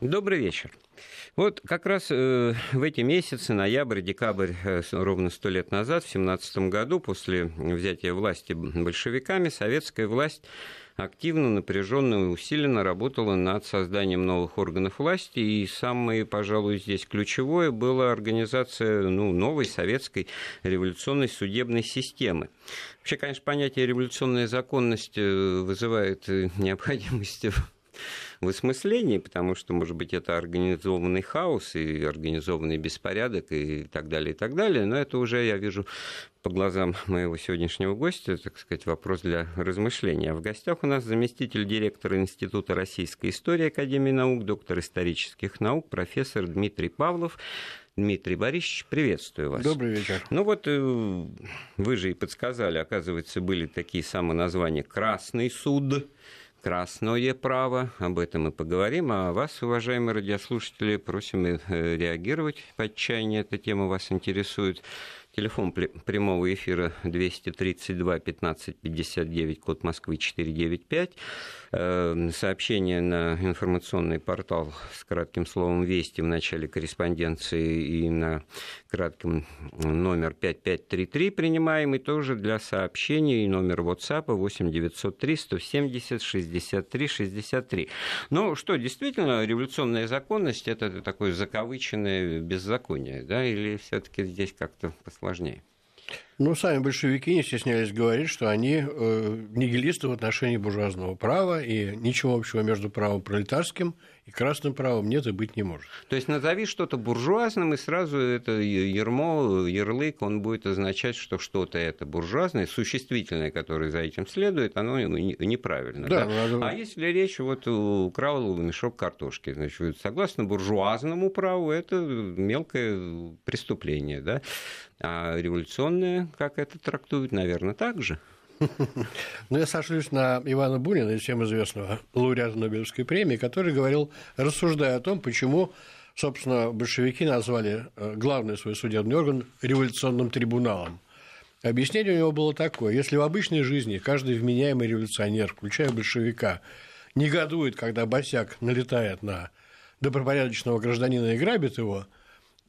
Добрый вечер. Вот как раз э, в эти месяцы, ноябрь, декабрь, э, ровно сто лет назад, в 17 году, после взятия власти большевиками, советская власть активно, напряженно и усиленно работала над созданием новых органов власти. И самое, пожалуй, здесь ключевое была организация ну, новой советской революционной судебной системы. Вообще, конечно, понятие революционная законность э, вызывает необходимость в осмыслении, потому что, может быть, это организованный хаос и организованный беспорядок и так далее, и так далее. Но это уже, я вижу, по глазам моего сегодняшнего гостя, так сказать, вопрос для размышления. В гостях у нас заместитель директора Института российской истории Академии наук, доктор исторических наук, профессор Дмитрий Павлов. Дмитрий Борисович, приветствую вас. Добрый вечер. Ну вот э, вы же и подсказали, оказывается, были такие самые названия «Красный суд», красное право, об этом мы поговорим. А вас, уважаемые радиослушатели, просим э, реагировать по отчаянию, эта тема вас интересует. Телефон прямого эфира 232 15 59, код Москвы 495. Эм, сообщение на информационный портал с кратким словом «Вести» в начале корреспонденции и на кратком номер 5533 принимаемый тоже для сообщений и номер WhatsApp 8 903 170 63 63. Ну что, действительно, революционная законность – это такое закавыченное беззаконие, да, или все таки здесь как-то посложнее? Ну, сами большевики не стеснялись говорить, что они э, нигилисты в отношении буржуазного права, и ничего общего между правом пролетарским и красным правом нет и быть не может. То есть назови что-то буржуазным, и сразу это ермо, ярлык, он будет означать, что что-то это буржуазное, существительное, которое за этим следует, оно неправильно. Да, да? Надо... А если речь вот украл мешок картошки, значит, согласно буржуазному праву, это мелкое преступление, да? А революционное, как это трактуют, наверное, так же. Ну, я сошлюсь на Ивана Бунина, всем известного лауреата Нобелевской премии, который говорил, рассуждая о том, почему, собственно, большевики назвали э, главный свой судебный орган революционным трибуналом. Объяснение у него было такое. Если в обычной жизни каждый вменяемый революционер, включая большевика, негодует, когда босяк налетает на добропорядочного гражданина и грабит его –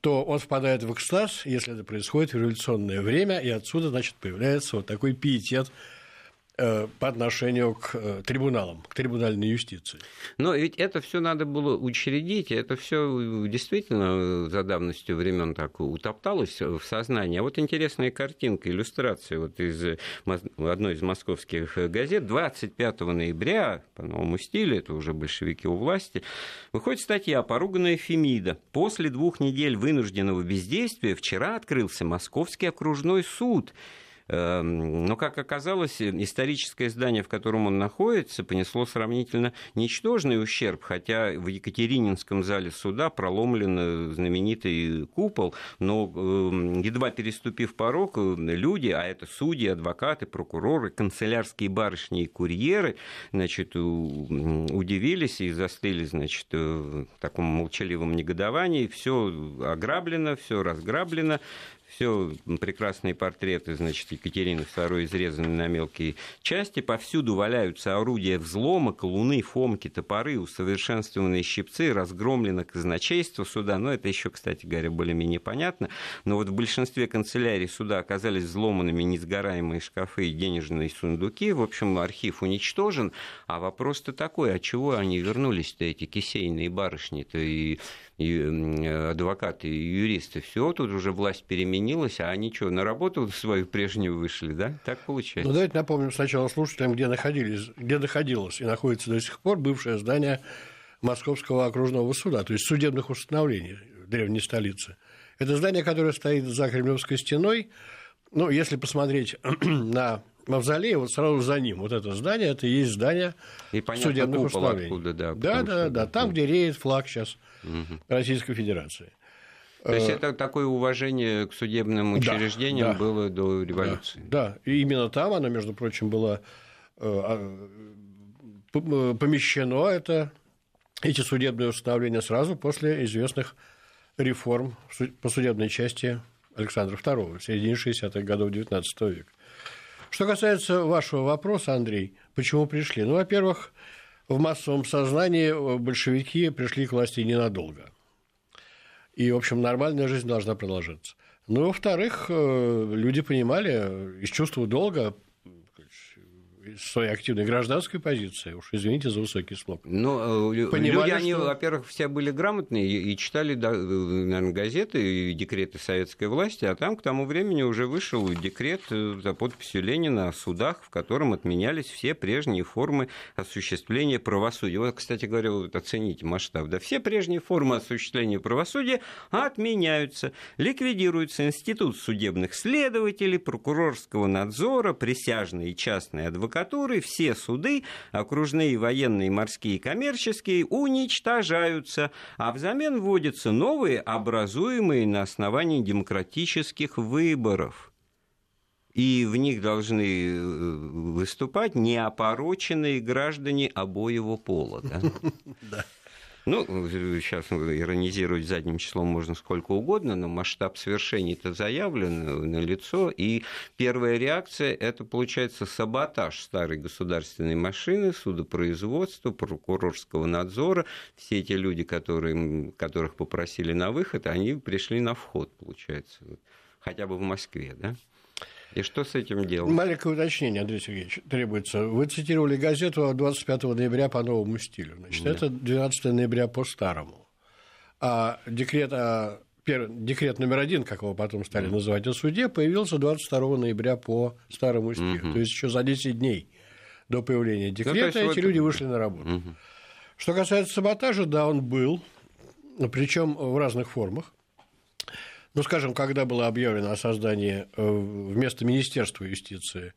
то он впадает в экстаз, если это происходит в революционное время, и отсюда, значит, появляется вот такой пиетет по отношению к э, трибуналам, к трибунальной юстиции. Но ведь это все надо было учредить, это все действительно за давностью времен так утопталось в сознании. А вот интересная картинка, иллюстрация вот из одной из московских газет 25 ноября по новому стилю, это уже большевики у власти, выходит статья «Поруганная Фемида». После двух недель вынужденного бездействия вчера открылся Московский окружной суд – но, как оказалось, историческое здание, в котором он находится, понесло сравнительно ничтожный ущерб, хотя в Екатерининском зале суда проломлен знаменитый купол, но эм, едва переступив порог, люди, а это судьи, адвокаты, прокуроры, канцелярские барышни и курьеры, значит, удивились и застыли, значит, в таком молчаливом негодовании. Все ограблено, все разграблено, все прекрасные портреты, значит, Екатерины II изрезаны на мелкие части, повсюду валяются орудия взлома, колуны, фомки, топоры, усовершенствованные щипцы, разгромлено казначейство суда, но это еще, кстати говоря, более-менее понятно, но вот в большинстве канцелярий суда оказались взломанными несгораемые шкафы и денежные сундуки, в общем, архив уничтожен, а вопрос-то такой, а чего они вернулись-то, эти кисейные барышни-то, и и адвокаты, и юристы, все, тут уже власть переменилась, а они что, на работу свою прежнюю вышли, да? Так получается. Ну, давайте напомним сначала слушателям, где, находились, где находилось и находится до сих пор бывшее здание Московского окружного суда, то есть судебных установлений древней столицы. Это здание, которое стоит за Кремлевской стеной. Ну, если посмотреть на мавзолей, вот сразу за ним, вот это здание, это и есть здание и понятно, судебных установлений. Откуда, да, да, да, да, там, где реет флаг сейчас угу. Российской Федерации. То есть э, это такое уважение к судебным учреждениям да, да, было до революции. Да, да, и именно там оно, между прочим, было э, а, помещено это, эти судебные установления сразу после известных реформ по судебной части Александра II в середине 60-х годов XIX века. Что касается вашего вопроса, Андрей, почему пришли? Ну, во-первых, в массовом сознании большевики пришли к власти ненадолго. И, в общем, нормальная жизнь должна продолжаться. Ну, во-вторых, э, люди понимали из чувства долга своей активной гражданской позиции, уж извините за высокий слог. Ну, э, Понимали, люди, они, что... во-первых, все были грамотные и, читали, да, наверное, газеты и декреты советской власти, а там к тому времени уже вышел декрет э, за подписью Ленина о судах, в котором отменялись все прежние формы осуществления правосудия. Вот, кстати говоря, вот оцените масштаб. Да, все прежние формы осуществления правосудия отменяются, ликвидируется институт судебных следователей, прокурорского надзора, присяжные и частные адвокаты, адвокатуры все суды, окружные, военные, морские и коммерческие, уничтожаются, а взамен вводятся новые, образуемые на основании демократических выборов и в них должны э, выступать неопороченные граждане обоего пола. Да? Ну, сейчас иронизировать задним числом можно сколько угодно, но масштаб свершений-то заявлен на лицо. И первая реакция – это, получается, саботаж старой государственной машины, судопроизводства, прокурорского надзора. Все эти люди, которые, которых попросили на выход, они пришли на вход, получается, хотя бы в Москве, да? И что с этим делать? Маленькое уточнение, Андрей Сергеевич, требуется. Вы цитировали газету 25 ноября по новому стилю. Значит, да. это 12 ноября по старому. А декрет, а, пер, декрет номер один, как его потом стали mm. называть, о суде, появился 22 ноября по старому стилю. Mm-hmm. То есть еще за 10 дней до появления ну, декрета ну, эти вот... люди вышли на работу. Mm-hmm. Что касается саботажа, да, он был, причем в разных формах. Ну, скажем, когда было объявлено о создании э, вместо Министерства юстиции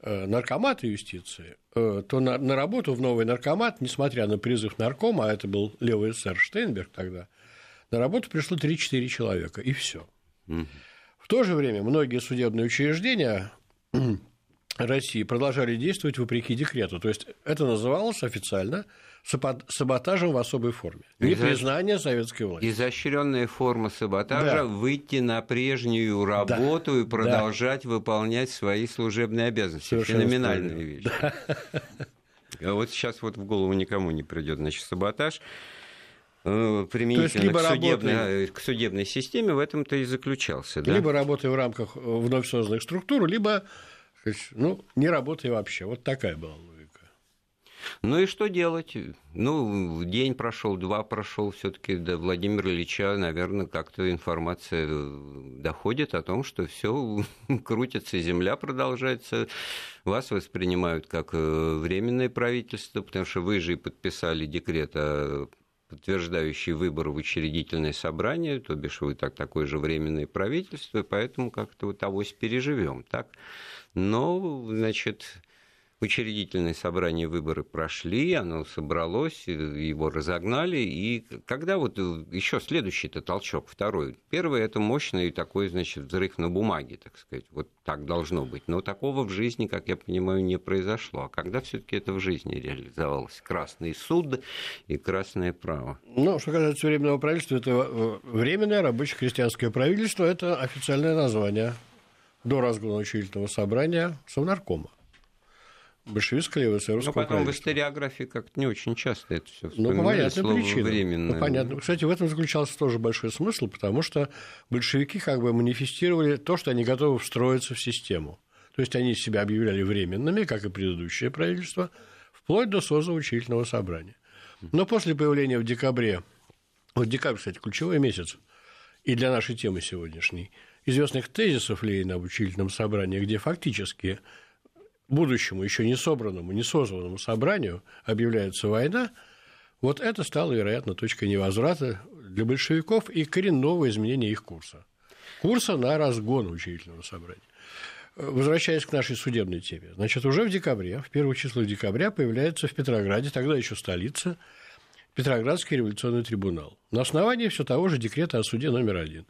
э, наркомата юстиции, э, то на, на работу в новый наркомат, несмотря на призыв наркома, а это был левый эсер Штейнберг тогда, на работу пришло 3-4 человека, и все. Угу. В то же время многие судебные учреждения России продолжали действовать вопреки декрету. То есть это называлось официально саботажем в особой форме. Непризнание советской власти. Изощренная форма саботажа да. выйти на прежнюю работу да. и продолжать да. выполнять свои служебные обязанности. Совершенно Феноменальная правильно. вещь. Да. А вот сейчас вот в голову никому не придет, значит, саботаж э, применительно к судебной, работай, к судебной системе в этом-то и заключался. Да? Либо работая в рамках вновь созданных структур, либо ну, не работая вообще. Вот такая была ну и что делать? Ну, день прошел, два прошел, все-таки до Владимира Ильича, наверное, как-то информация э, доходит о том, что все крутится, земля продолжается. Вас воспринимают как э, временное правительство, потому что вы же и подписали декрет о подтверждающий выбор в учредительное собрание, то бишь вы так, такое же временное правительство, поэтому как-то вот авось переживем, так? Но, значит, учредительное собрание выборы прошли, оно собралось, его разогнали. И когда вот э, еще следующий-то толчок, второй. Первый это мощный такой, значит, взрыв на бумаге, так сказать. Вот так должно быть. Но такого в жизни, как я понимаю, не произошло. А когда все-таки это в жизни реализовалось? Красный суд и красное право. Ну, что касается временного правительства, это э, временное рабочее крестьянское правительство, это официальное название до разгона учредительного собрания Совнаркома большевистское левое Ну, потом в историографии как-то не очень часто это все Ну, по понятным причинам. Ну, понятно. Кстати, в этом заключался тоже большой смысл, потому что большевики как бы манифестировали то, что они готовы встроиться в систему. То есть они себя объявляли временными, как и предыдущее правительство, вплоть до созыва учредительного собрания. Но после появления в декабре, вот декабрь, кстати, ключевой месяц, и для нашей темы сегодняшней, известных тезисов Ленина об учредительном собрании, где фактически будущему, еще не собранному, не созванному собранию объявляется война, вот это стало, вероятно, точкой невозврата для большевиков и коренного изменения их курса. Курса на разгон учредительного собрания. Возвращаясь к нашей судебной теме. Значит, уже в декабре, в первых числах декабря появляется в Петрограде, тогда еще столица, Петроградский революционный трибунал. На основании все того же декрета о суде номер один.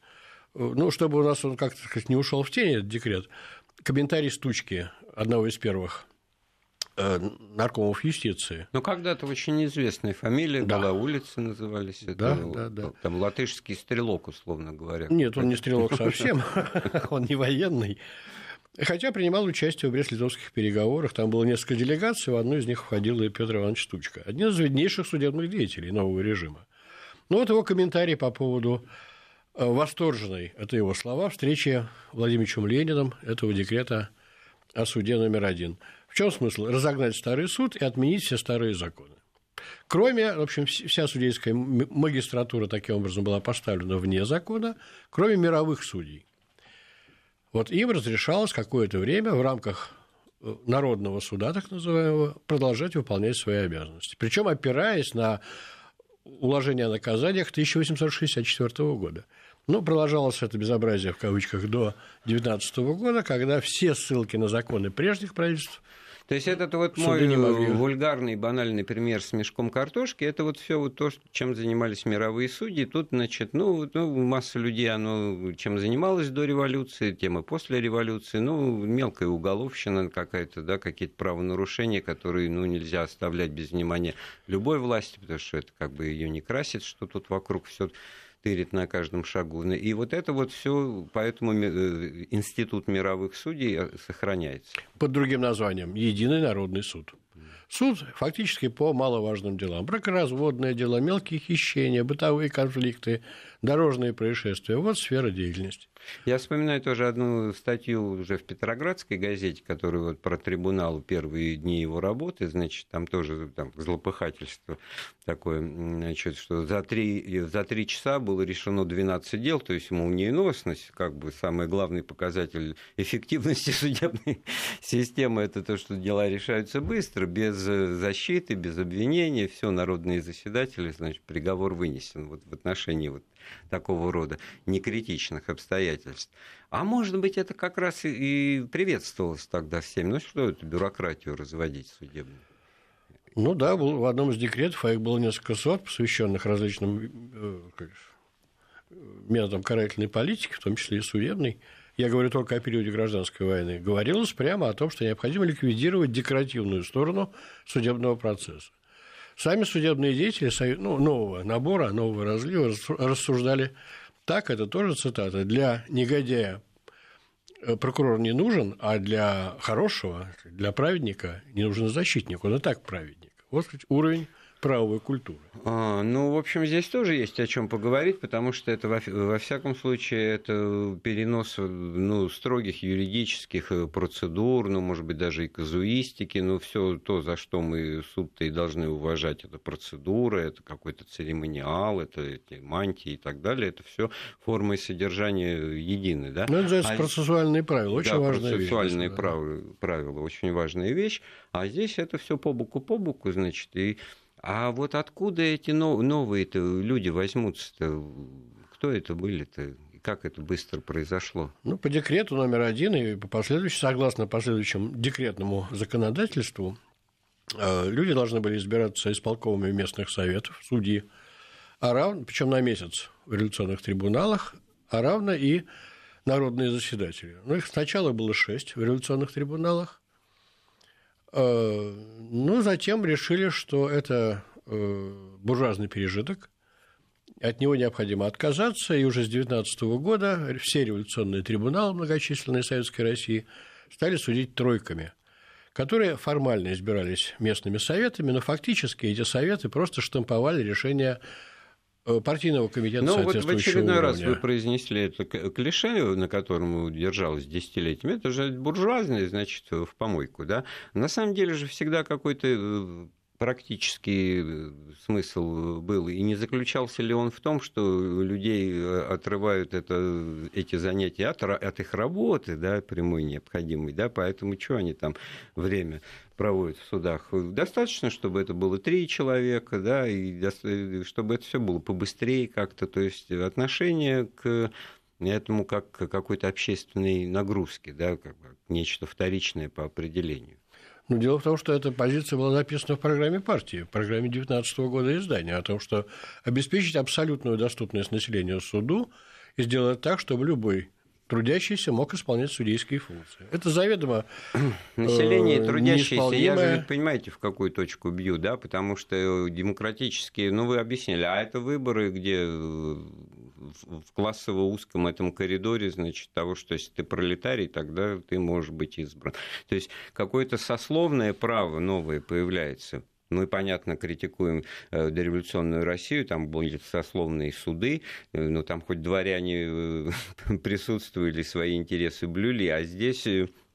Ну, чтобы у нас он как-то не ушел в тень, этот декрет, комментарий Стучки, одного из первых э, наркомов юстиции. Ну, когда-то очень известная фамилия да. была, улицы назывались. Да, это, да, да. Там латышский стрелок, условно говоря. Нет, он не стрелок совсем, он не военный. Хотя принимал участие в брест-литовских переговорах, там было несколько делегаций, в одну из них входил и Петр Иванович Тучка, один из виднейших судебных деятелей нового режима. Ну вот его комментарий по поводу э, восторженной, это его слова, встречи Владимиром Лениным этого декрета о суде номер один. В чем смысл? Разогнать старый суд и отменить все старые законы. Кроме, в общем, вся судейская магистратура таким образом была поставлена вне закона, кроме мировых судей. Вот им разрешалось какое-то время в рамках э, народного суда, так называемого, продолжать выполнять свои обязанности. Причем опираясь на уложение о наказаниях 1864 года. Ну, продолжалось это безобразие в кавычках до 19 года, когда все ссылки на законы прежних правительств то есть этот вот мой вульгарный, банальный пример с мешком картошки, это вот все вот то, чем занимались мировые судьи. Тут, значит, ну, ну масса людей, оно чем занималась до революции, тем и после революции. Ну, мелкая уголовщина какая-то, да, какие-то правонарушения, которые, ну, нельзя оставлять без внимания любой власти, потому что это как бы ее не красит, что тут вокруг все тырит на каждом шагу. И вот это вот все, поэтому э, институт мировых судей э, сохраняется. Под другим названием Единый народный суд. Суд фактически по маловажным делам. Бракоразводные дела, мелкие хищения, бытовые конфликты, дорожные происшествия. Вот сфера деятельности. Я вспоминаю тоже одну статью уже в Петроградской газете, которую вот про трибунал первые дни его работы, значит, там тоже там, злопыхательство такое, значит, что за три, за три часа было решено 12 дел, то есть молниеносность, как бы самый главный показатель эффективности судебной системы, это то, что дела решаются быстро, без защиты, без обвинения, все народные заседатели, значит, приговор вынесен вот в отношении вот такого рода некритичных обстоятельств. А может быть, это как раз и приветствовалось тогда всеми. Ну что это, бюрократию разводить судебную? Ну да, был, в одном из декретов, а их было несколько сот, посвященных различным э, методам карательной политики, в том числе и судебной, я говорю только о периоде гражданской войны, говорилось прямо о том, что необходимо ликвидировать декоративную сторону судебного процесса. Сами судебные деятели ну, нового набора, нового разлива рассуждали так, это тоже цитата, для негодяя э, прокурор не нужен, а для хорошего, для праведника не нужен защитник, он и так праведник. Вот уровень правовой культуры. А, ну, в общем, здесь тоже есть о чем поговорить, потому что это, во, во всяком случае, это перенос ну, строгих юридических э, процедур, ну, может быть, даже и казуистики, но все то, за что мы суд-то и должны уважать, это процедура, это какой-то церемониал, это эти мантии и так далее, это все форма и содержание едины, да? Ну, это а, процессуальные правила, очень да, важная процессуальные вещь. Процессуальные правила, очень важная вещь, а здесь это все по боку по боку, значит, и а вот откуда эти новые-то люди возьмутся-то? Кто это были-то? Как это быстро произошло? Ну, по декрету номер один и по последующему, согласно последующему декретному законодательству, э, люди должны были избираться исполковыми местных советов, судьи, а равно, причем на месяц в революционных трибуналах, а равно и народные заседатели. Ну, их сначала было шесть в революционных трибуналах, ну, затем решили, что это э, буржуазный пережиток, от него необходимо отказаться, и уже с 19 года все революционные трибуналы многочисленные Советской России стали судить тройками, которые формально избирались местными советами, но фактически эти советы просто штамповали решения Э, партийного комитета Ну, вот в очередной уровня. раз вы произнесли это клише, на котором держалось десятилетиями. Это же буржуазный, значит, в помойку, да? На самом деле же всегда какой-то э, практический э, смысл был, и не заключался ли он в том, что людей отрывают это, эти занятия от, от их работы, да, прямой необходимой, да, поэтому что они там время проводят в судах. Достаточно, чтобы это было три человека, да, и чтобы это все было побыстрее как-то, то есть отношение к этому как к какой-то общественной нагрузке, да, как нечто вторичное по определению. Но ну, дело в том, что эта позиция была написана в программе партии, в программе 2019 года издания, о том, что обеспечить абсолютную доступность населению суду и сделать так, чтобы любой трудящийся мог исполнять судейские функции. Это заведомо Население э, трудящееся, я же, понимаете, в какую точку бью, да, потому что демократические, ну, вы объяснили, а это выборы, где в классово узком этом коридоре, значит, того, что если ты пролетарий, тогда ты можешь быть избран. То есть какое-то сословное право новое появляется мы, понятно, критикуем э, дореволюционную Россию, там были сословные суды, э, но там хоть дворяне э, присутствовали, свои интересы блюли, а здесь,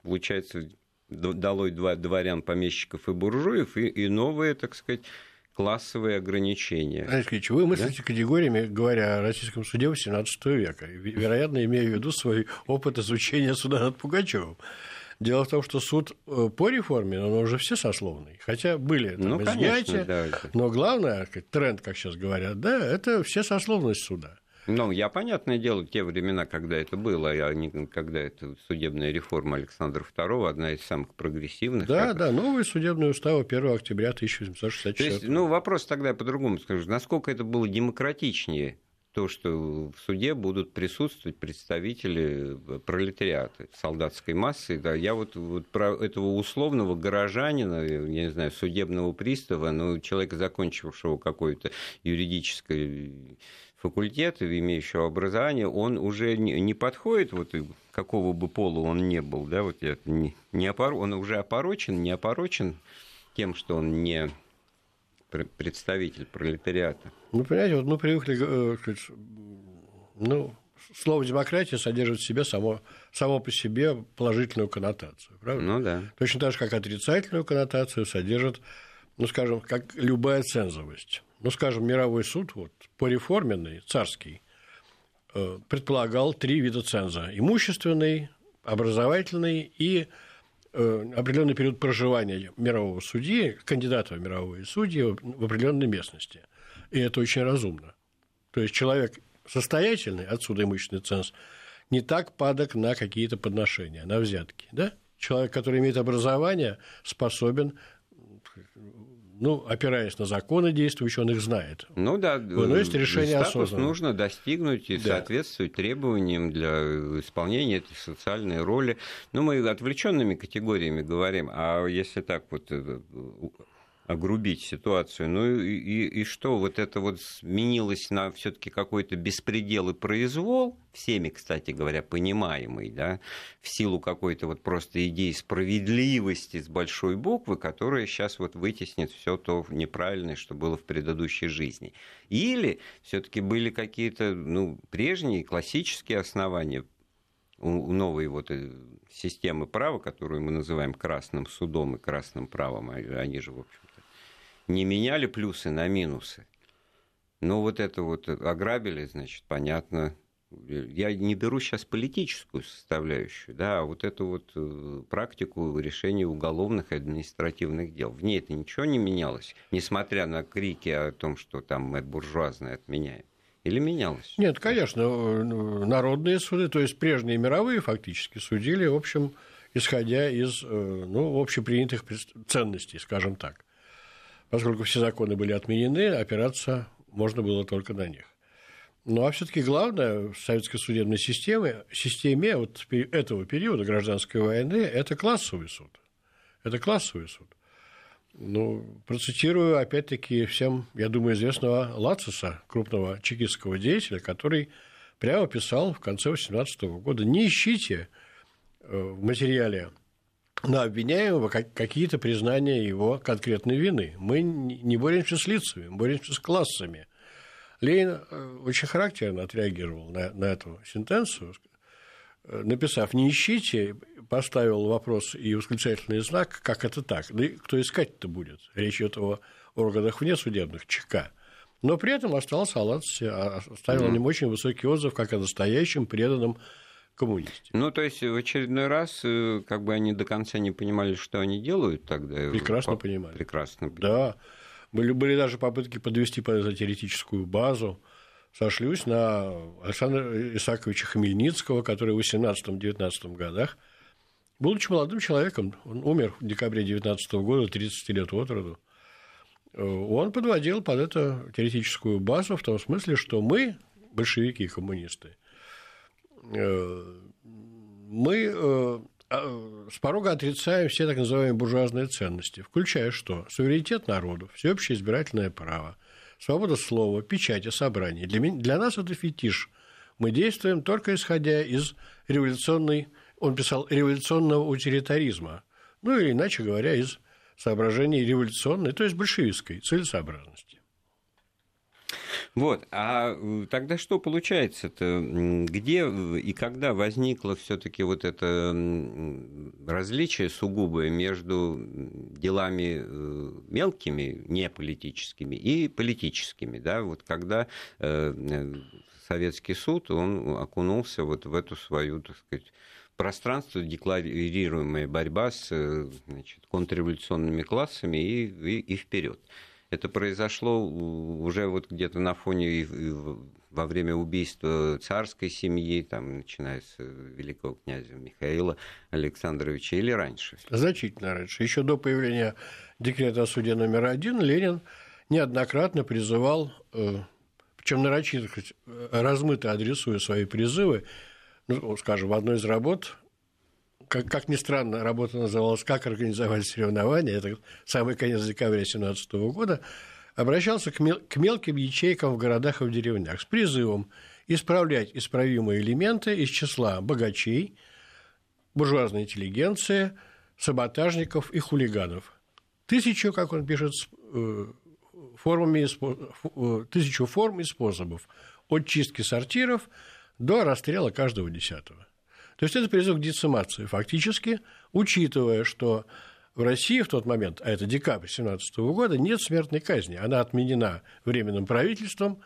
получается, долой дворян, помещиков и буржуев, и, и новые, так сказать, классовые ограничения. Алексей вы мыслите да? категориями, говоря о российском суде XVIII века, вероятно, имея в виду свой опыт изучения суда над Пугачевым. Дело в том, что суд э, по реформе, он уже все сословный. Хотя были там ну, изъятия, да, но главное, тренд, как сейчас говорят, да, это все сословность суда. Ну, я, понятное дело, те времена, когда это было, а не когда это судебная реформа Александра II, одна из самых прогрессивных. Да, как... да, новый судебный устав 1 октября 1864 То есть, ну, вопрос тогда по-другому скажу. Насколько это было демократичнее то, что в суде будут присутствовать представители пролетариата, солдатской массы. Да, я вот, вот про этого условного горожанина, я не знаю, судебного пристава, ну, человека, закончившего какой-то юридический факультет, имеющего образование, он уже не, не подходит, вот какого бы пола он не был, да, вот я, не, не опор... он уже опорочен, не опорочен тем, что он не представитель пролетариата. Ну, понимаете, вот мы привыкли, э, ну, слово демократия содержит в себе само, само по себе положительную коннотацию, правда? Ну да. Точно так же, как отрицательную коннотацию содержит, ну, скажем, как любая цензовость. Ну, скажем, мировой суд, вот, по реформенный, царский, э, предполагал три вида ценза. Имущественный, образовательный и Э, определенный период проживания мирового судьи, кандидата в мировые судьи в определенной местности. И это очень разумно. То есть человек состоятельный, отсюда имущественный ценз, не так падок на какие-то подношения, на взятки. Да? Человек, который имеет образование, способен ну, опираясь на законы действующие, он их знает. Ну да, но есть решение статус осознанно. нужно достигнуть и да. соответствовать требованиям для исполнения этой социальной роли. Ну, мы отвлеченными категориями говорим, а если так вот э, огрубить ситуацию. Ну и, и, и что, вот это вот сменилось на все таки какой-то беспредел и произвол, всеми, кстати говоря, понимаемый, да, в силу какой-то вот просто идеи справедливости с большой буквы, которая сейчас вот вытеснит все то неправильное, что было в предыдущей жизни. Или все таки были какие-то ну, прежние классические основания у новой вот э, системы права, которую мы называем красным судом и красным правом, а они же, в общем не меняли плюсы на минусы. Но вот это вот ограбили, значит, понятно. Я не беру сейчас политическую составляющую, да, а вот эту вот э, практику решения уголовных и административных дел. В ней это ничего не менялось, несмотря на крики о том, что там мы буржуазное отменяем. Или менялось? Нет, конечно, э, народные суды, то есть прежние мировые фактически судили, в общем, исходя из э, ну, общепринятых ценностей, скажем так поскольку все законы были отменены, опираться можно было только на них. Ну а все-таки главное в советской судебной системе, системе вот этого периода гражданской войны это классовый суд. Это классовый суд. Ну, процитирую опять-таки всем, я думаю, известного Лациса, крупного чекистского деятеля, который прямо писал в конце 18 года, не ищите э, в материале на обвиняемого какие-то признания его конкретной вины. Мы не боремся с лицами, мы боремся с классами. Ленин э, очень характерно отреагировал на, на эту сентенцию, э, написав «не ищите», поставил вопрос и восклицательный знак, как это так, да и кто искать-то будет? Речь идет о органах внесудебных, ЧК. Но при этом остался Аллат, оставил mm-hmm. о нем очень высокий отзыв, как о настоящем преданном коммунисте. Ну, то есть в очередной раз, э, как бы они до конца не понимали, что они делают тогда. Прекрасно по... понимали. Прекрасно понимали. Да. Были, были даже попытки подвести под эту теоретическую базу. Сошлюсь на Александра Исаковича Хмельницкого, который в 18-19 годах, будучи молодым человеком, он умер в декабре 19 года, 30 лет от роду, э, он подводил под эту теоретическую базу в том смысле, что мы, большевики и коммунисты, мы э, а, с порога отрицаем все так называемые буржуазные ценности, включая что? Суверенитет народов, всеобщее избирательное право, свобода слова, печати, собраний. Для, меня, для нас это фетиш Мы действуем только исходя из революционной, он писал, революционного утилитаризма, ну или, иначе говоря, из соображений революционной, то есть большевистской целесообразности. Вот, а э, тогда что получается-то? Где и когда возникло все-таки вот это различие сугубое между делами э, мелкими, не политическими, и политическими, да, вот когда э, советский суд, он окунулся вот в эту свою, так сказать, пространство, декларируемая борьба с значит, контрреволюционными классами и, и, и вперед. Это произошло уже вот где-то на фоне во время убийства царской семьи, там, начиная с великого князя Михаила Александровича, или раньше? Значительно раньше. Еще до появления декрета о суде номер один Ленин неоднократно призывал, э, причем нарочито, размыто адресуя свои призывы, ну, скажем, в одной из работ как, как ни странно, работа называлась «Как организовать соревнования», это самый конец декабря 2017 года, обращался к, мел, к мелким ячейкам в городах и в деревнях с призывом исправлять исправимые элементы из числа богачей, буржуазной интеллигенции, саботажников и хулиганов. Тысячу, как он пишет, э, формами, э, тысячу форм и способов от чистки сортиров до расстрела каждого десятого. То есть это призыв к децимации фактически, учитывая, что в России в тот момент, а это декабрь 2017 года, нет смертной казни. Она отменена временным правительством.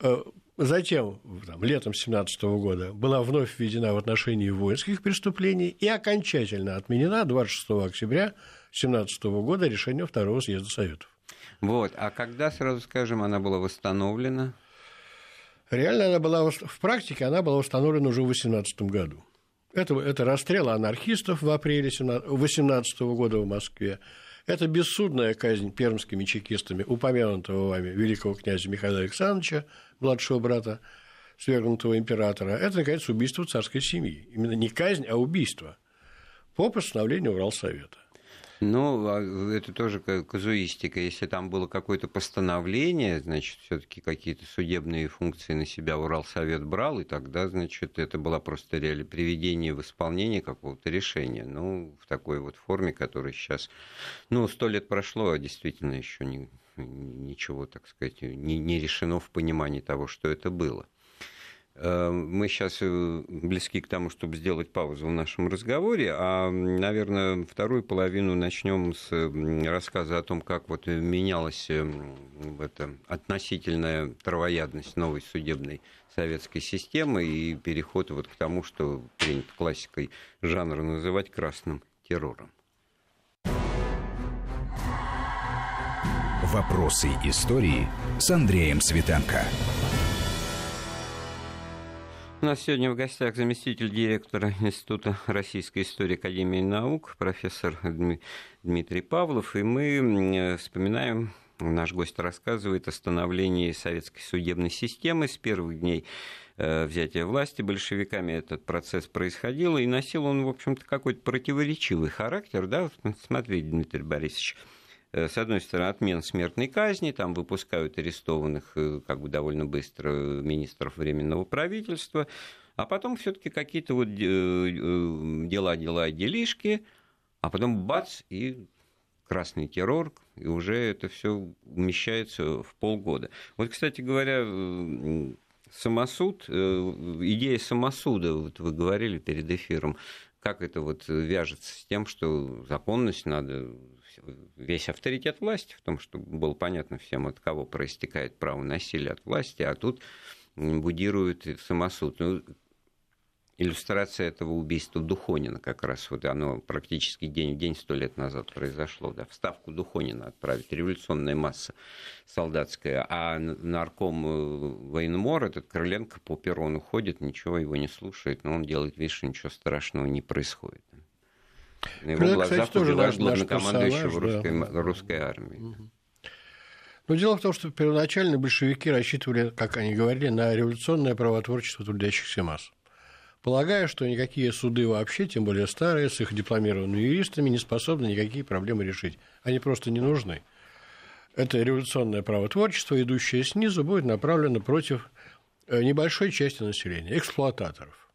Э, затем, там, летом 2017 года, была вновь введена в отношении воинских преступлений и окончательно отменена 26 октября 2017 года решением Второго съезда Советов. Вот. А когда, сразу скажем, она была восстановлена? Реально она была, в практике она была установлена уже в 2018 году. Это, это расстрел анархистов в апреле 2018 года в Москве. Это бессудная казнь пермскими чекистами упомянутого вами великого князя Михаила Александровича, младшего брата свергнутого императора. Это, наконец, убийство царской семьи. Именно не казнь, а убийство по постановлению Уралсовета. Ну, а, это тоже казуистика. Если там было какое-то постановление, значит, все-таки какие-то судебные функции на себя Уралсовет брал, и тогда, значит, это было просто реально приведение в исполнение какого-то решения. Ну, в такой вот форме, которая сейчас... Ну, сто лет прошло, а действительно еще не, ничего, так сказать, не, не решено в понимании того, что это было. Э, мы сейчас э, близки к тому, чтобы сделать паузу в нашем разговоре, а, наверное, вторую половину начнем с рассказа о том, как вот менялась э, эта относительная травоядность новой судебной советской системы и переход вот к тому, что принято классикой жанра называть красным террором. Вопросы истории с Андреем Светенко. У нас сегодня в гостях заместитель директора Института российской истории Академии наук, профессор Дмитрий Павлов, и мы вспоминаем, наш гость рассказывает о становлении советской судебной системы с первых дней э, взятия власти большевиками. Этот процесс происходил, и носил он, в общем-то, какой-то противоречивый характер, да, смотрите, Дмитрий Борисович, с одной стороны, отмен смертной казни, там выпускают арестованных э, как бы довольно быстро министров Временного правительства, а потом все-таки какие-то вот э, дела, дела, делишки, а потом бац, и красный террор, и уже это все умещается в полгода. Вот, кстати говоря, самосуд, идея самосуда, вот вы говорили перед эфиром, как это вот вяжется с тем, что законность надо весь авторитет власти в том, что было понятно всем, от кого проистекает право насилия от власти, а тут будирует самосуд. Ну, иллюстрация этого убийства Духонина как раз вот оно практически день в день сто лет назад произошло. Да, в ставку Духонина отправить революционная масса солдатская, а нарком э, военмор, этот Крыленко по перрону ходит, ничего его не слушает, но он делает вид, что ничего страшного не происходит. На его глазах кстати, тоже наш, главнокомандующего русской, да. русской армии. Угу. Но дело в том, что первоначально большевики рассчитывали, как они говорили, на революционное правотворчество трудящихся масс. Полагая, что никакие суды вообще, тем более старые, с их дипломированными юристами, не способны никакие проблемы решить. Они просто не нужны. Это революционное правотворчество, идущее снизу, будет направлено против небольшой части населения, эксплуататоров.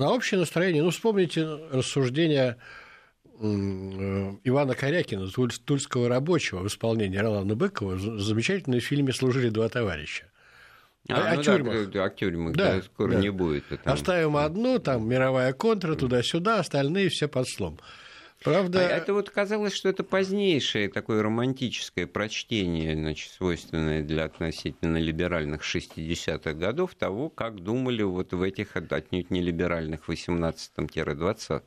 На общее настроение, ну, вспомните рассуждения Ивана Корякина, тульского рабочего в исполнении Ролана Быкова, в замечательном фильме «Служили два товарища». А, о ну тюрьмах. Да, о тюрьмах, да, да скоро да. не будет. Там... Оставим одну, там мировая контра, туда-сюда, остальные все под слом. Правда... А это вот казалось, что это позднейшее такое романтическое прочтение, значит, свойственное для относительно либеральных 60-х годов, того, как думали вот в этих отнюдь не либеральных 18-20-м.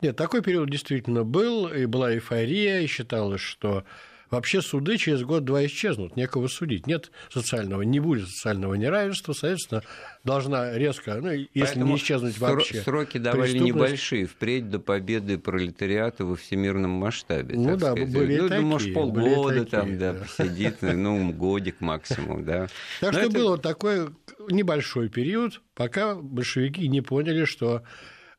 Нет, такой период действительно был, и была эйфория, и считалось, что вообще суды через год-два исчезнут, некого судить. Нет социального, не будет социального неравенства, соответственно, должна резко, ну, если Поэтому не исчезнуть вообще. Сроки давали небольшие, впредь до победы пролетариата во всемирном масштабе. Ну да, сказать. были ну, такие. Ну, может, полгода там, да, посидит, ну, годик максимум, да. Так что было вот такой небольшой период, пока большевики не поняли, что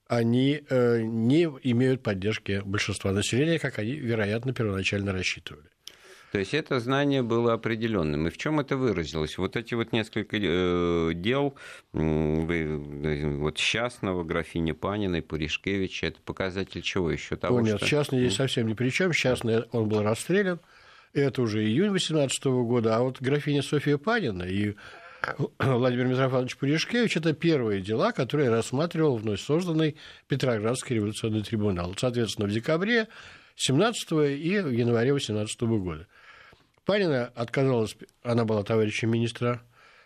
они э, не имеют поддержки большинства населения, как они, вероятно, первоначально рассчитывали. То есть это знание было определенным. И в чем это выразилось? Вот эти вот несколько э, дел вы, вот Счастного, графини Паниной, Пуришкевича, это показатель чего еще того, О, нет, что... Счастный здесь совсем ни при чем. Счастный он был расстрелян. Это уже июнь 18 года. А вот графиня София Панина и Владимир Митрофанович Пуришкевич – это первые дела, которые рассматривал вновь созданный Петроградский революционный трибунал. Соответственно, в декабре 17 и в январе 18 года. Панина отказалась, она была товарищем министра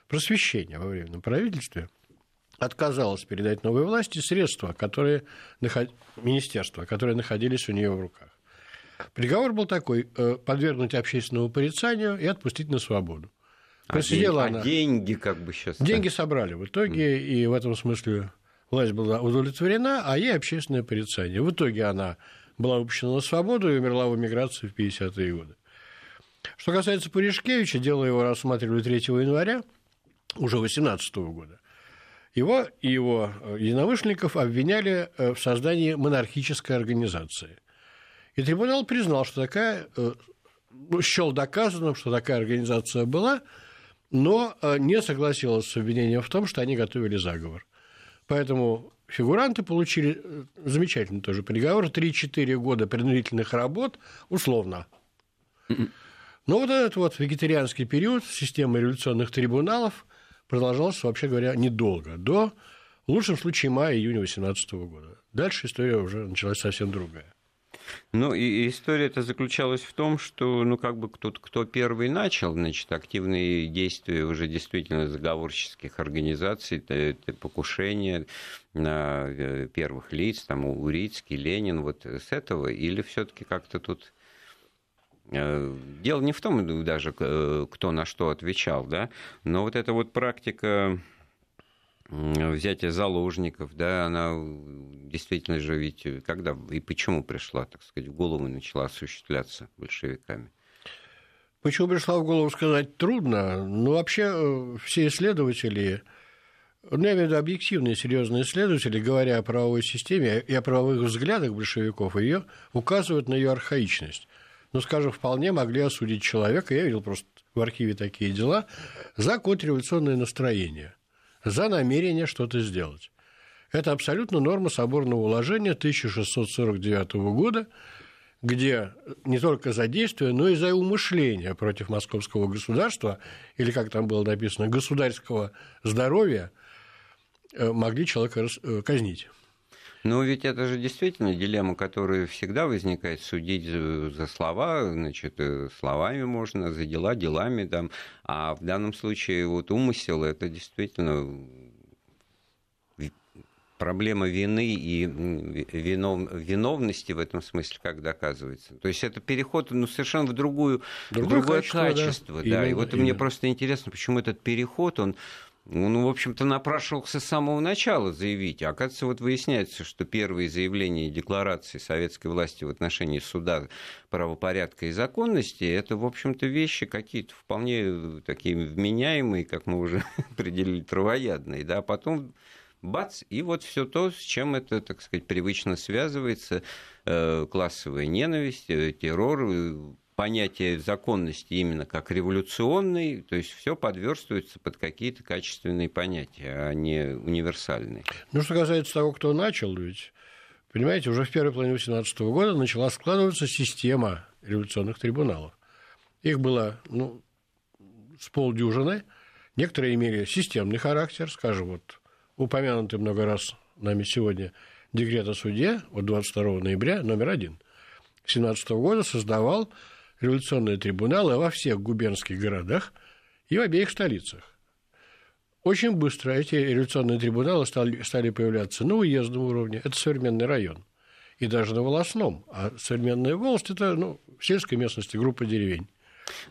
просвещения во временном правительстве, отказалась передать новой власти средства, которые, министерства, которые находились у нее в руках. Приговор был такой э, – подвергнуть общественному порицанию и отпустить на свободу. А, день, она. а деньги как бы сейчас... Деньги собрали в итоге, mm. и в этом смысле власть была удовлетворена, а ей общественное порицание. В итоге она была выпущена на свободу и умерла в эмиграции в 50-е годы. Что касается Пуришкевича, дело его рассматривали 3 января уже 18 года. Его и его э, единомышленников обвиняли э, в создании монархической организации. И трибунал признал, что такая, э, ну, счел доказанным, что такая организация была, но не согласилась с обвинением в том, что они готовили заговор. Поэтому фигуранты получили замечательный тоже приговор 3-4 года принудительных работ условно. Но вот этот вот вегетарианский период системы революционных трибуналов продолжался, вообще говоря, недолго, до, в лучшем случае, мая-июня 18 года. Дальше история уже началась совсем другая. Ну, и история это заключалась в том, что, ну, как бы кто, кто первый начал, значит, активные действия уже действительно заговорческих организаций, это, это покушение на э, первых лиц, там, Урицкий, Ленин, вот с этого, или все таки как-то тут дело не в том даже, э, кто на что отвечал, да, но вот эта вот практика взятия заложников, да, она действительно же ведь когда и почему пришла, так сказать, в голову начала осуществляться большевиками? Почему пришла в голову сказать трудно. Ну, вообще, э, все исследователи, ну, я имею в виду объективные, серьезные исследователи, говоря о правовой системе и о правовых взглядах большевиков, ее указывают на ее архаичность ну, скажем, вполне могли осудить человека, я видел просто в архиве такие дела, за контрреволюционное настроение, за намерение что-то сделать. Это абсолютно норма соборного уложения 1649 года, где не только за действие, но и за умышление против московского государства, или, как там было написано, государского здоровья, э, могли человека э, казнить. Ну, ведь это же действительно дилемма, которая всегда возникает. Судить за слова, значит, э, словами можно, за дела делами. Там. А в данном случае вот умысел – это действительно проблема вины и винов, виновности в этом смысле, как доказывается. То есть это переход ну, совершенно в другую, другое, другое качество. качество да. Да. Именно, и вот именно. мне просто интересно, почему этот переход, он он, в общем-то, напрашивался с самого начала заявить. А оказывается, вот выясняется, что первые заявления и декларации советской власти в отношении суда правопорядка и законности, это, в общем-то, вещи какие-то вполне такие вменяемые, как мы уже определили, травоядные. Да? А потом бац, и вот все то, с чем это, так сказать, привычно связывается, э, классовая ненависть, э, террор, понятие законности именно как революционный, то есть все подверстывается под какие-то качественные понятия, а не универсальные. Ну, что касается того, кто начал, ведь, понимаете, уже в первой половине 18 года начала складываться система революционных трибуналов. Их было, ну, с полдюжины. Некоторые имели системный характер, скажем, вот упомянутый много раз нами сегодня декрет о суде от 22 ноября номер один 17 года создавал революционные трибуналы во всех губернских городах и в обеих столицах. Очень быстро эти революционные трибуналы стали, стали появляться на уездном уровне, это современный район, и даже на волосном. А современная волость – это ну, в сельской местности группа деревень.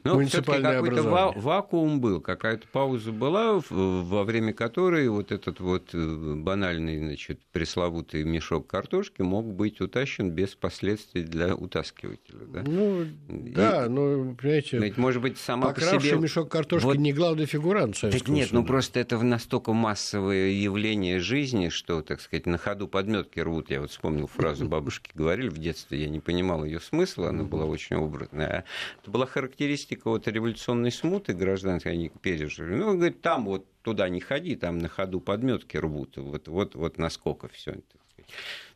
Но ну, все-таки какой-то ва- вакуум был, какая-то пауза была, во время которой вот этот вот э, банальный, значит, пресловутый мешок картошки мог быть утащен без последствий для утаскивателя. Да? Ну, И, да, ну, понимаете, ведь, может быть, сама по себе... мешок картошки вот... не главный фигурант Так нет, ну просто это настолько массовое явление жизни, что, так сказать, на ходу подметки рвут. Я вот вспомнил фразу бабушки говорили в детстве, я не понимал ее смысла, она была очень образная. Это была характеристика характеристика вот революционной смуты гражданской они пережили. Ну, он говорит, там вот туда не ходи, там на ходу подметки рвут. Вот, вот, вот насколько все.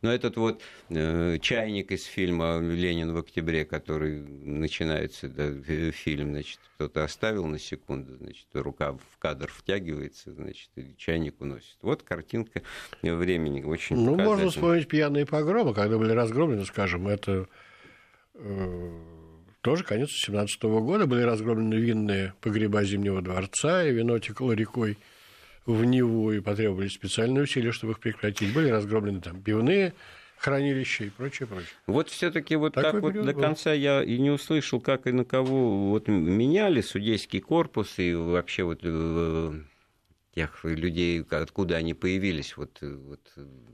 Но этот вот э, чайник из фильма «Ленин в октябре», который начинается, да, фильм, значит, кто-то оставил на секунду, значит, рука в кадр втягивается, значит, и чайник уносит. Вот картинка времени очень Ну, можно вспомнить пьяные погромы, когда были разгромлены, скажем, это... Э тоже конец 17 года были разгромлены винные погреба Зимнего дворца, и вино текло рекой в Неву, и потребовались специальные усилия, чтобы их прекратить. Были разгромлены там пивные хранилища и прочее, прочее. Вот все-таки вот Такой так вот до конца я и не услышал, как и на кого вот меняли судейский корпус и вообще вот э, тех людей, откуда они появились, вот, вот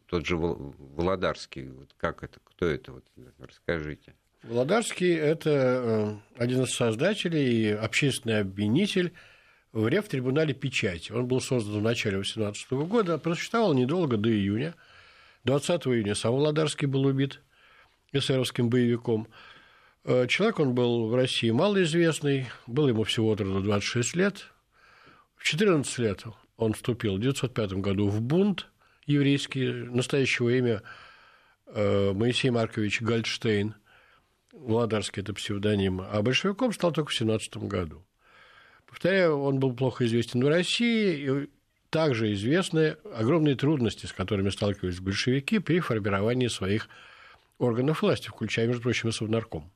тот же Володарский, вот как это, кто это, вот, расскажите. Володарский – это э, один из создателей и общественный обвинитель в рефтрибунале «Печать». Он был создан в начале 18 года, просуществовал недолго, до июня. 20 июня сам Володарский был убит эсеровским боевиком. Э, человек он был в России малоизвестный, был ему всего от 26 лет. В 14 лет он вступил в 1905 году в бунт еврейский, настоящего имя э, Моисей Маркович Гольдштейн – Владарский – это псевдоним, а большевиком стал только в 17 году. Повторяю, он был плохо известен в России, и также известны огромные трудности, с которыми сталкивались большевики при формировании своих органов власти, включая, между прочим, и Совнарком.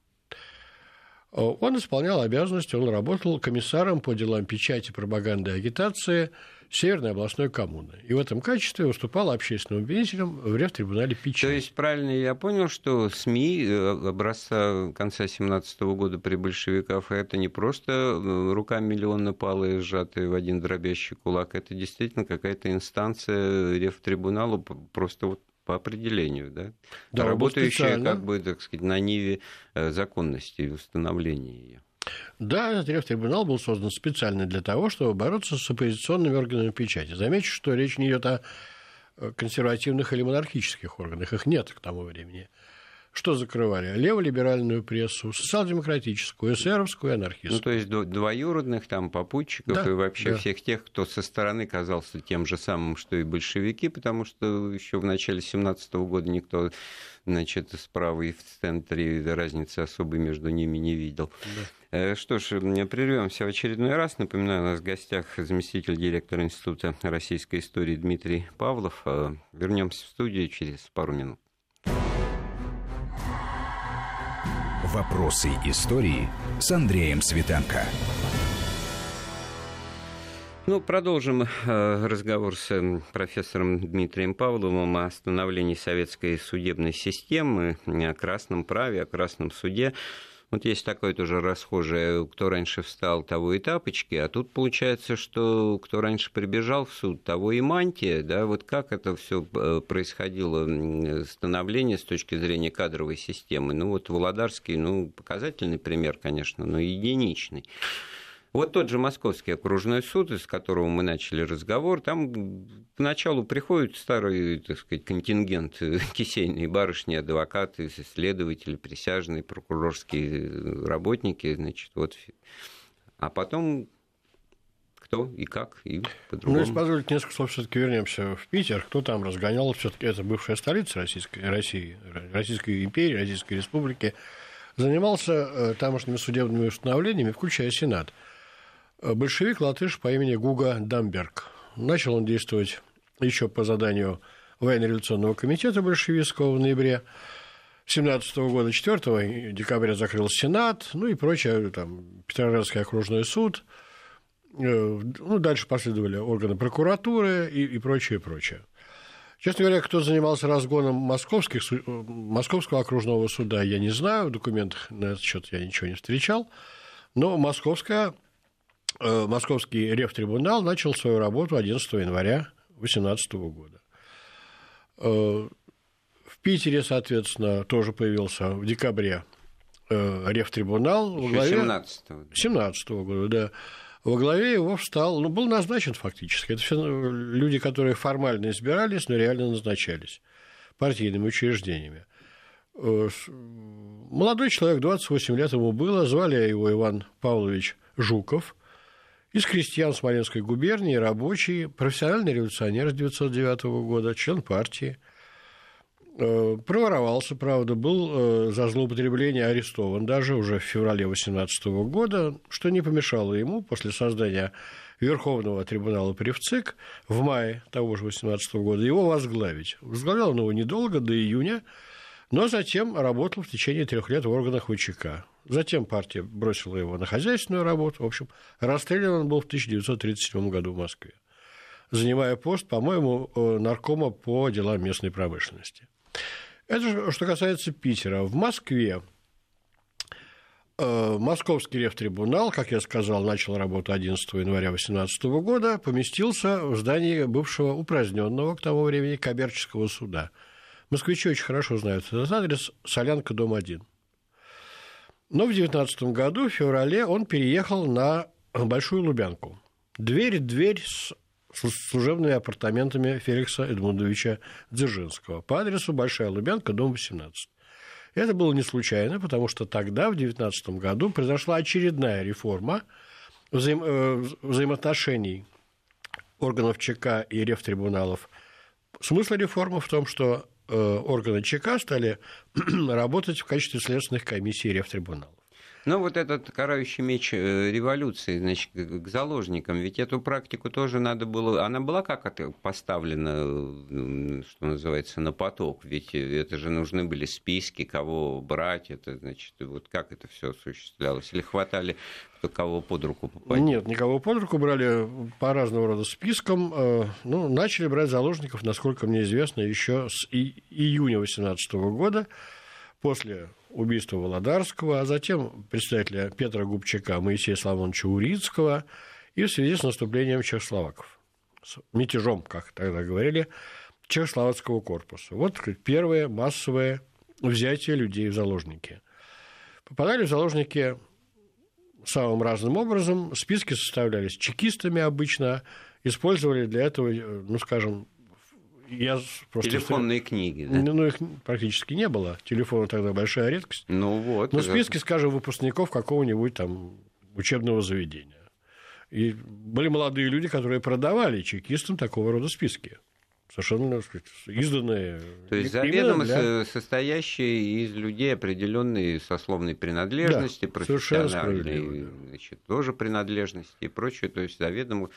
Он исполнял обязанности, он работал комиссаром по делам печати, пропаганды и агитации – Северной областной коммуны. И в этом качестве выступал общественным обвинителем в Ревтрибунале Печать. То есть, правильно я понял, что СМИ э, образца конца 17 года при большевиках это не просто э, рука миллиона палы, сжатые в один дробящий кулак, это действительно какая-то инстанция Ревтрибунала просто вот по определению, да, да работающая как бы, так сказать, на ниве э, законности и установления ее. Да, этот трибунал был создан специально для того, чтобы бороться с оппозиционными органами печати. Замечу, что речь не идет о консервативных или монархических органах. Их нет к тому времени. Что закрывали? Леволиберальную прессу, социал-демократическую, эсеровскую, анархистскую. Ну, то есть двоюродных там попутчиков да, и вообще да. всех тех, кто со стороны казался тем же самым, что и большевики, потому что еще в начале 17 года никто значит, справа и в центре разницы особой между ними не видел. Да. Э, что ж, прервемся в очередной раз. Напоминаю, у нас в гостях заместитель директора Института российской истории Дмитрий Павлов. Э, вернемся в студию через пару минут. Вопросы истории с Андреем Светенко. Ну, продолжим э, разговор с профессором Дмитрием Павловым о становлении советской судебной системы, о красном праве, о красном суде. Вот есть такое тоже расхожее, кто раньше встал, того и тапочки, а тут получается, что кто раньше прибежал в суд, того и мантия, да, вот как это все э, происходило, становление с точки зрения кадровой системы. Ну вот Володарский, ну, показательный пример, конечно, но единичный. Вот тот же Московский окружной суд, из которого мы начали разговор, там поначалу приходит старый, так сказать, контингент кисейные барышни, адвокаты, следователи, присяжные, прокурорские работники, значит, вот. А потом кто и как, и по-другому. Ну, если позволите несколько слов, все-таки вернемся в Питер. Кто там разгонял? Все-таки это бывшая столица Российской, России, Российской империи, Российской Республики. Занимался э, тамошними судебными установлениями, включая Сенат. Большевик латыш по имени Гуга Дамберг. Начал он действовать еще по заданию военно-революционного комитета большевистского в ноябре 17 года, 4 декабря закрыл Сенат, ну и прочее, там, Петроградский окружной суд, э, ну, дальше последовали органы прокуратуры и, и прочее, прочее. Честно говоря, кто занимался разгоном московских, московского окружного суда, я не знаю, в документах на этот счет я ничего не встречал, но московская московский рефтрибунал начал свою работу 11 января 2018 года. Э, в Питере, соответственно, тоже появился в декабре э, рефтрибунал. Во главе... 17 -го. 17 -го года, да. Во главе его встал, ну, был назначен фактически. Это все люди, которые формально избирались, но реально назначались партийными учреждениями. Молодой человек, 28 лет ему было, звали его Иван Павлович Жуков – из крестьян Смоленской губернии, рабочий, профессиональный революционер с 1909 года, член партии. Э, проворовался, правда, был э, за злоупотребление арестован даже уже в феврале 18 года, что не помешало ему после создания Верховного трибунала при ВЦИК в мае того же 18 года его возглавить. Возглавлял он его недолго, до июня, но затем работал в течение трех лет в органах ВЧК. Затем партия бросила его на хозяйственную работу. В общем, расстрелян он был в 1937 году в Москве, занимая пост, по-моему, э, наркома по делам местной промышленности. Это что касается Питера. В Москве э, Московский рефтрибунал, как я сказал, начал работу 11 января 2018 года, поместился в здании бывшего упраздненного к тому времени коммерческого суда. Москвичи очень хорошо знают этот адрес – Солянка, дом 1. Но в 19 году, в феврале, он переехал на Большую Лубянку. Дверь дверь с служебными апартаментами Феликса Эдмундовича Дзержинского по адресу Большая Лубянка, дом 18. Это было не случайно, потому что тогда, в 19 году, произошла очередная реформа взаим... Э, взаимоотношений органов ЧК и рефтрибуналов. Смысл реформы в том, что органы ЧК стали работать в качестве следственных комиссий рефтрибуналов. Ну, вот этот карающий меч э, революции, значит, к заложникам, ведь эту практику тоже надо было... Она была как поставлена, что называется, на поток? Ведь это же нужны были списки, кого брать, это, значит, вот как это все осуществлялось? Или хватали кого под руку попасть? Нет, никого под руку брали по разного рода спискам. Э, ну, начали брать заложников, насколько мне известно, еще с июня 2018 года, после убийства Володарского, а затем представителя Петра Губчака, Моисея Славоновича Урицкого, и в связи с наступлением чехословаков, с мятежом, как тогда говорили, чехословацкого корпуса. Вот первое массовое взятие людей в заложники. Попадали в заложники самым разным образом. Списки составлялись чекистами обычно, использовали для этого, ну, скажем, я просто... Телефонные книги, да? Ну, их практически не было. Телефоны тогда большая редкость. Ну, вот. Ну, списки, скажем, выпускников какого-нибудь там учебного заведения. И были молодые люди, которые продавали чекистам такого рода списки. Совершенно сказать, изданные. То есть заведомо для... состоящие из людей определенной сословной принадлежности, да, профессиональной значит, тоже принадлежности и прочее. То есть заведомо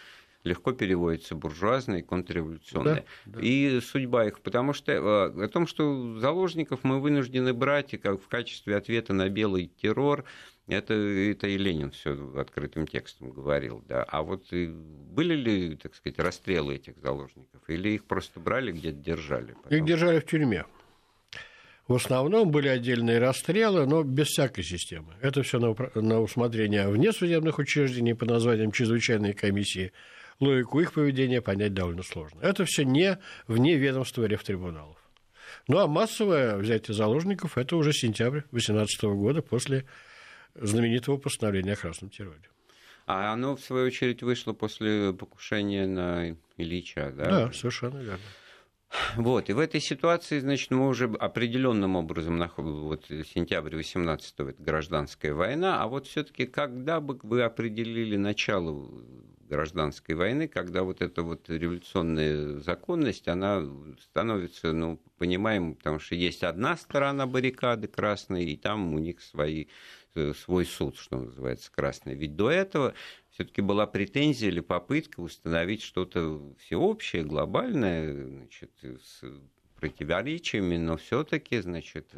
легко переводится буржуазные, контрреволюционные. Да, да. И судьба их, потому что э, о том, что заложников мы вынуждены брать и как в качестве ответа на белый террор, это, это и Ленин все открытым текстом говорил, да. А вот были ли, так сказать, расстрелы этих заложников? Или их просто брали, где-то держали? Потом? Их держали в тюрьме. В основном были отдельные расстрелы, но без всякой системы. Это все на, на усмотрение внесудебных учреждений по названиям чрезвычайной комиссии логику их поведения понять довольно сложно. Это все не вне ведомства рефтрибуналов. Ну а массовое взятие заложников – это уже сентябрь 2018 года после знаменитого постановления о красном терроре. А оно, в свою очередь, вышло после покушения на Ильича, да? Да, совершенно верно. Вот, и в этой ситуации, значит, мы уже определенным образом находим, вот сентябрь 18 это гражданская война, а вот все-таки когда бы вы определили начало гражданской войны, когда вот эта вот революционная законность, она становится, ну, понимаем, потому что есть одна сторона баррикады красной, и там у них свои, э, свой суд, что называется, красный. Ведь до этого все-таки была претензия или попытка установить что-то всеобщее, глобальное, значит, с противоречиями, но все-таки, значит,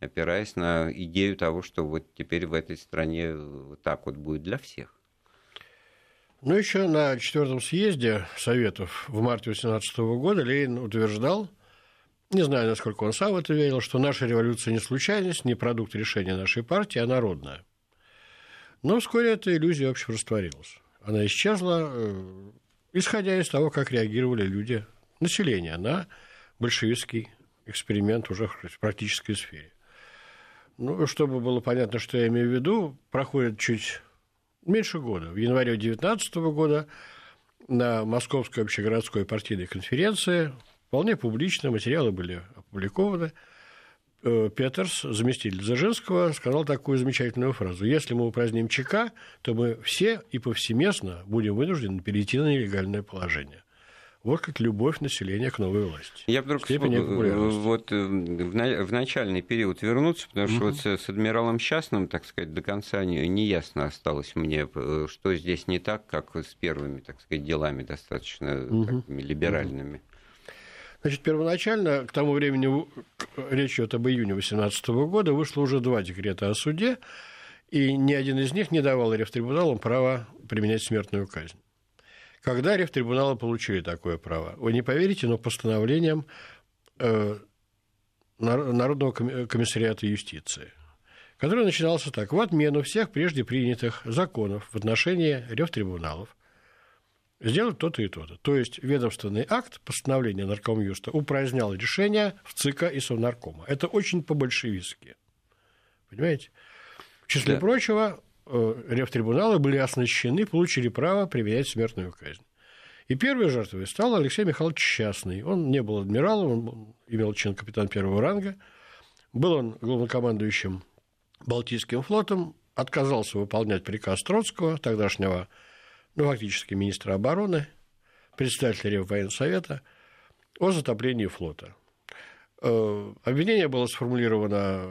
опираясь на идею того, что вот теперь в этой стране вот так вот будет для всех. Ну, еще на четвертом съезде Советов в марте 18 года Ленин утверждал, не знаю, насколько он сам в это верил, что наша революция не случайность, не продукт решения нашей партии, а народная. Но вскоре эта иллюзия, в общем, растворилась. Она исчезла, э, исходя из того, как реагировали люди, население на большевистский эксперимент уже в практической сфере. Ну, чтобы было понятно, что я имею в виду, проходит чуть меньше года. В январе 2019 года на Московской общегородской партийной конференции вполне публично материалы были опубликованы – Э, Петерс, заместитель Дзержинского, сказал такую замечательную фразу. Если мы упраздним ЧК, то мы все и повсеместно будем вынуждены перейти на нелегальное положение. Вот как любовь населения к новой власти. Я вдруг Степень вот э, в начальный период вернуться, потому что вот с адмиралом Счастным, так сказать, до конца не, не ясно осталось мне, э, что здесь не так, как с первыми, так сказать, делами достаточно угу. такими либеральными. Значит, первоначально, к тому времени, речь идет об июне 2018 года, вышло уже два декрета о суде, и ни один из них не давал рефтрибуналам права применять смертную казнь. Когда рефтрибуналы получили такое право? Вы не поверите, но постановлением э, Народного комиссариата юстиции, который начинался так. В отмену всех прежде принятых законов в отношении рефтрибуналов – сделать то-то и то-то. То есть ведомственный акт постановления Наркомюста упразднял решение в ЦИКа и Совнаркома. Это очень по-большевистски. Понимаете? В числе да. прочего, э, рефтрибуналы были оснащены, получили право применять смертную казнь. И первой жертвой стал Алексей Михайлович Частный. Он не был адмиралом, он имел чин капитан первого ранга. Был он главнокомандующим Балтийским флотом, отказался выполнять приказ Троцкого, тогдашнего ну, фактически министра обороны, председателя Реввоенсовета, о затоплении флота. Э, обвинение было сформулировано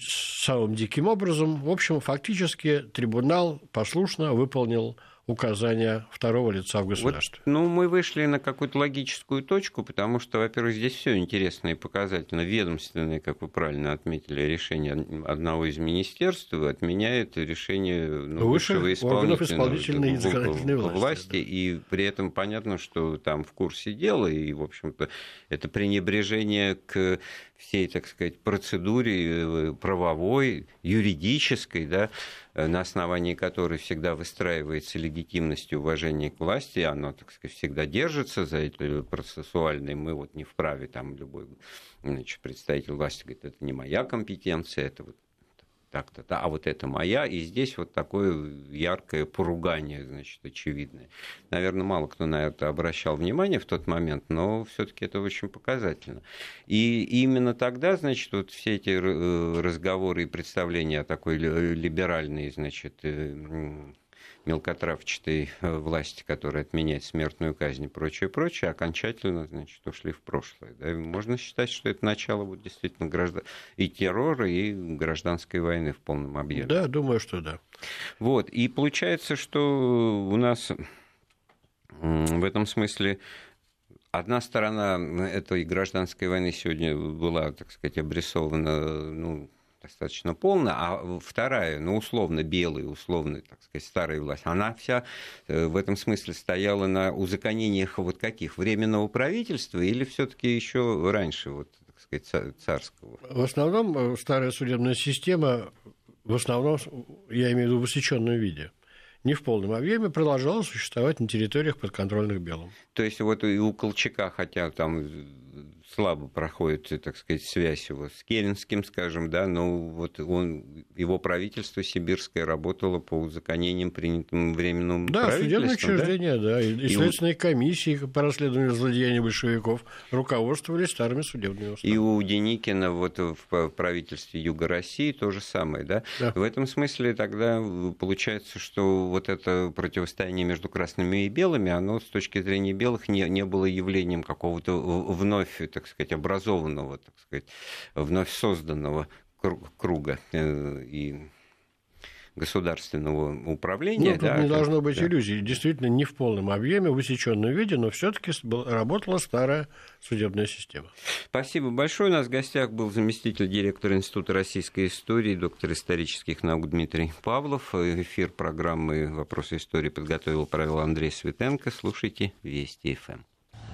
самым диким образом. В общем, фактически трибунал послушно выполнил указания второго лица в государстве. Вот, ну, мы вышли на какую-то логическую точку, потому что, во-первых, здесь все интересно и показательно. Ведомственное, как вы правильно отметили, решение одного из министерств отменяет решение ну, высшего исполнительной и власти. власти да. И при этом понятно, что там в курсе дела, и, в общем-то, это пренебрежение к всей, так сказать, процедуре э, правовой, юридической, да, на основании которой всегда выстраивается легитимность и уважение к власти, оно, так сказать, всегда держится за это процессуальное. Мы вот не вправе, там любой значит, представитель власти говорит, это не моя компетенция, это вот так-то, а вот это моя, и здесь вот такое яркое поругание, значит, очевидное. Наверное, мало кто на это обращал внимание в тот момент, но все-таки это очень показательно. И именно тогда, значит, вот все эти э, разговоры и представления о такой либеральной, значит, э, мелкотравчатой э, власти, которая отменяет смертную казнь и прочее, прочее, окончательно, значит, ушли в прошлое. Да? Можно считать, что это начало вот действительно граждан... и террора, и гражданской войны в полном объеме. Да, думаю, что да. Вот, и получается, что у нас в этом смысле одна сторона этой гражданской войны сегодня была, так сказать, обрисована, ну, достаточно полно, а вторая, ну, условно белая, условно, так сказать, старая власть, она вся э, в этом смысле стояла на узаконениях вот каких? Временного правительства или все таки еще раньше, вот, так сказать, царского? В основном э, старая судебная система, в основном, я имею в виду в усеченном виде – не в полном объеме, продолжала существовать на территориях подконтрольных Белым. То есть вот и у Колчака, хотя там слабо проходит, так сказать, связь его с Керенским, скажем, да, но вот он, его правительство сибирское работало по узаконениям, принятым временным да, правительством. Да, судебные учреждения, да, да и, и, следственные комиссии по расследованию злодеяний большевиков руководствовались старыми судебными уставами. И у Деникина вот в правительстве Юга России то же самое, да? да. В этом смысле тогда получается, что вот это противостояние между красными и белыми, оно с точки зрения белых не, не было явлением какого-то вновь, так сказать, образованного, так сказать, вновь созданного круга. Э, и государственного управления. Ну, тут да, не должно быть да. иллюзий. Действительно, не в полном объеме, в усеченном виде, но все-таки работала старая судебная система. Спасибо большое. У нас в гостях был заместитель директора Института российской истории, доктор исторических наук Дмитрий Павлов. Эфир программы «Вопросы истории» подготовил, провел Андрей Светенко. Слушайте Вести ФМ.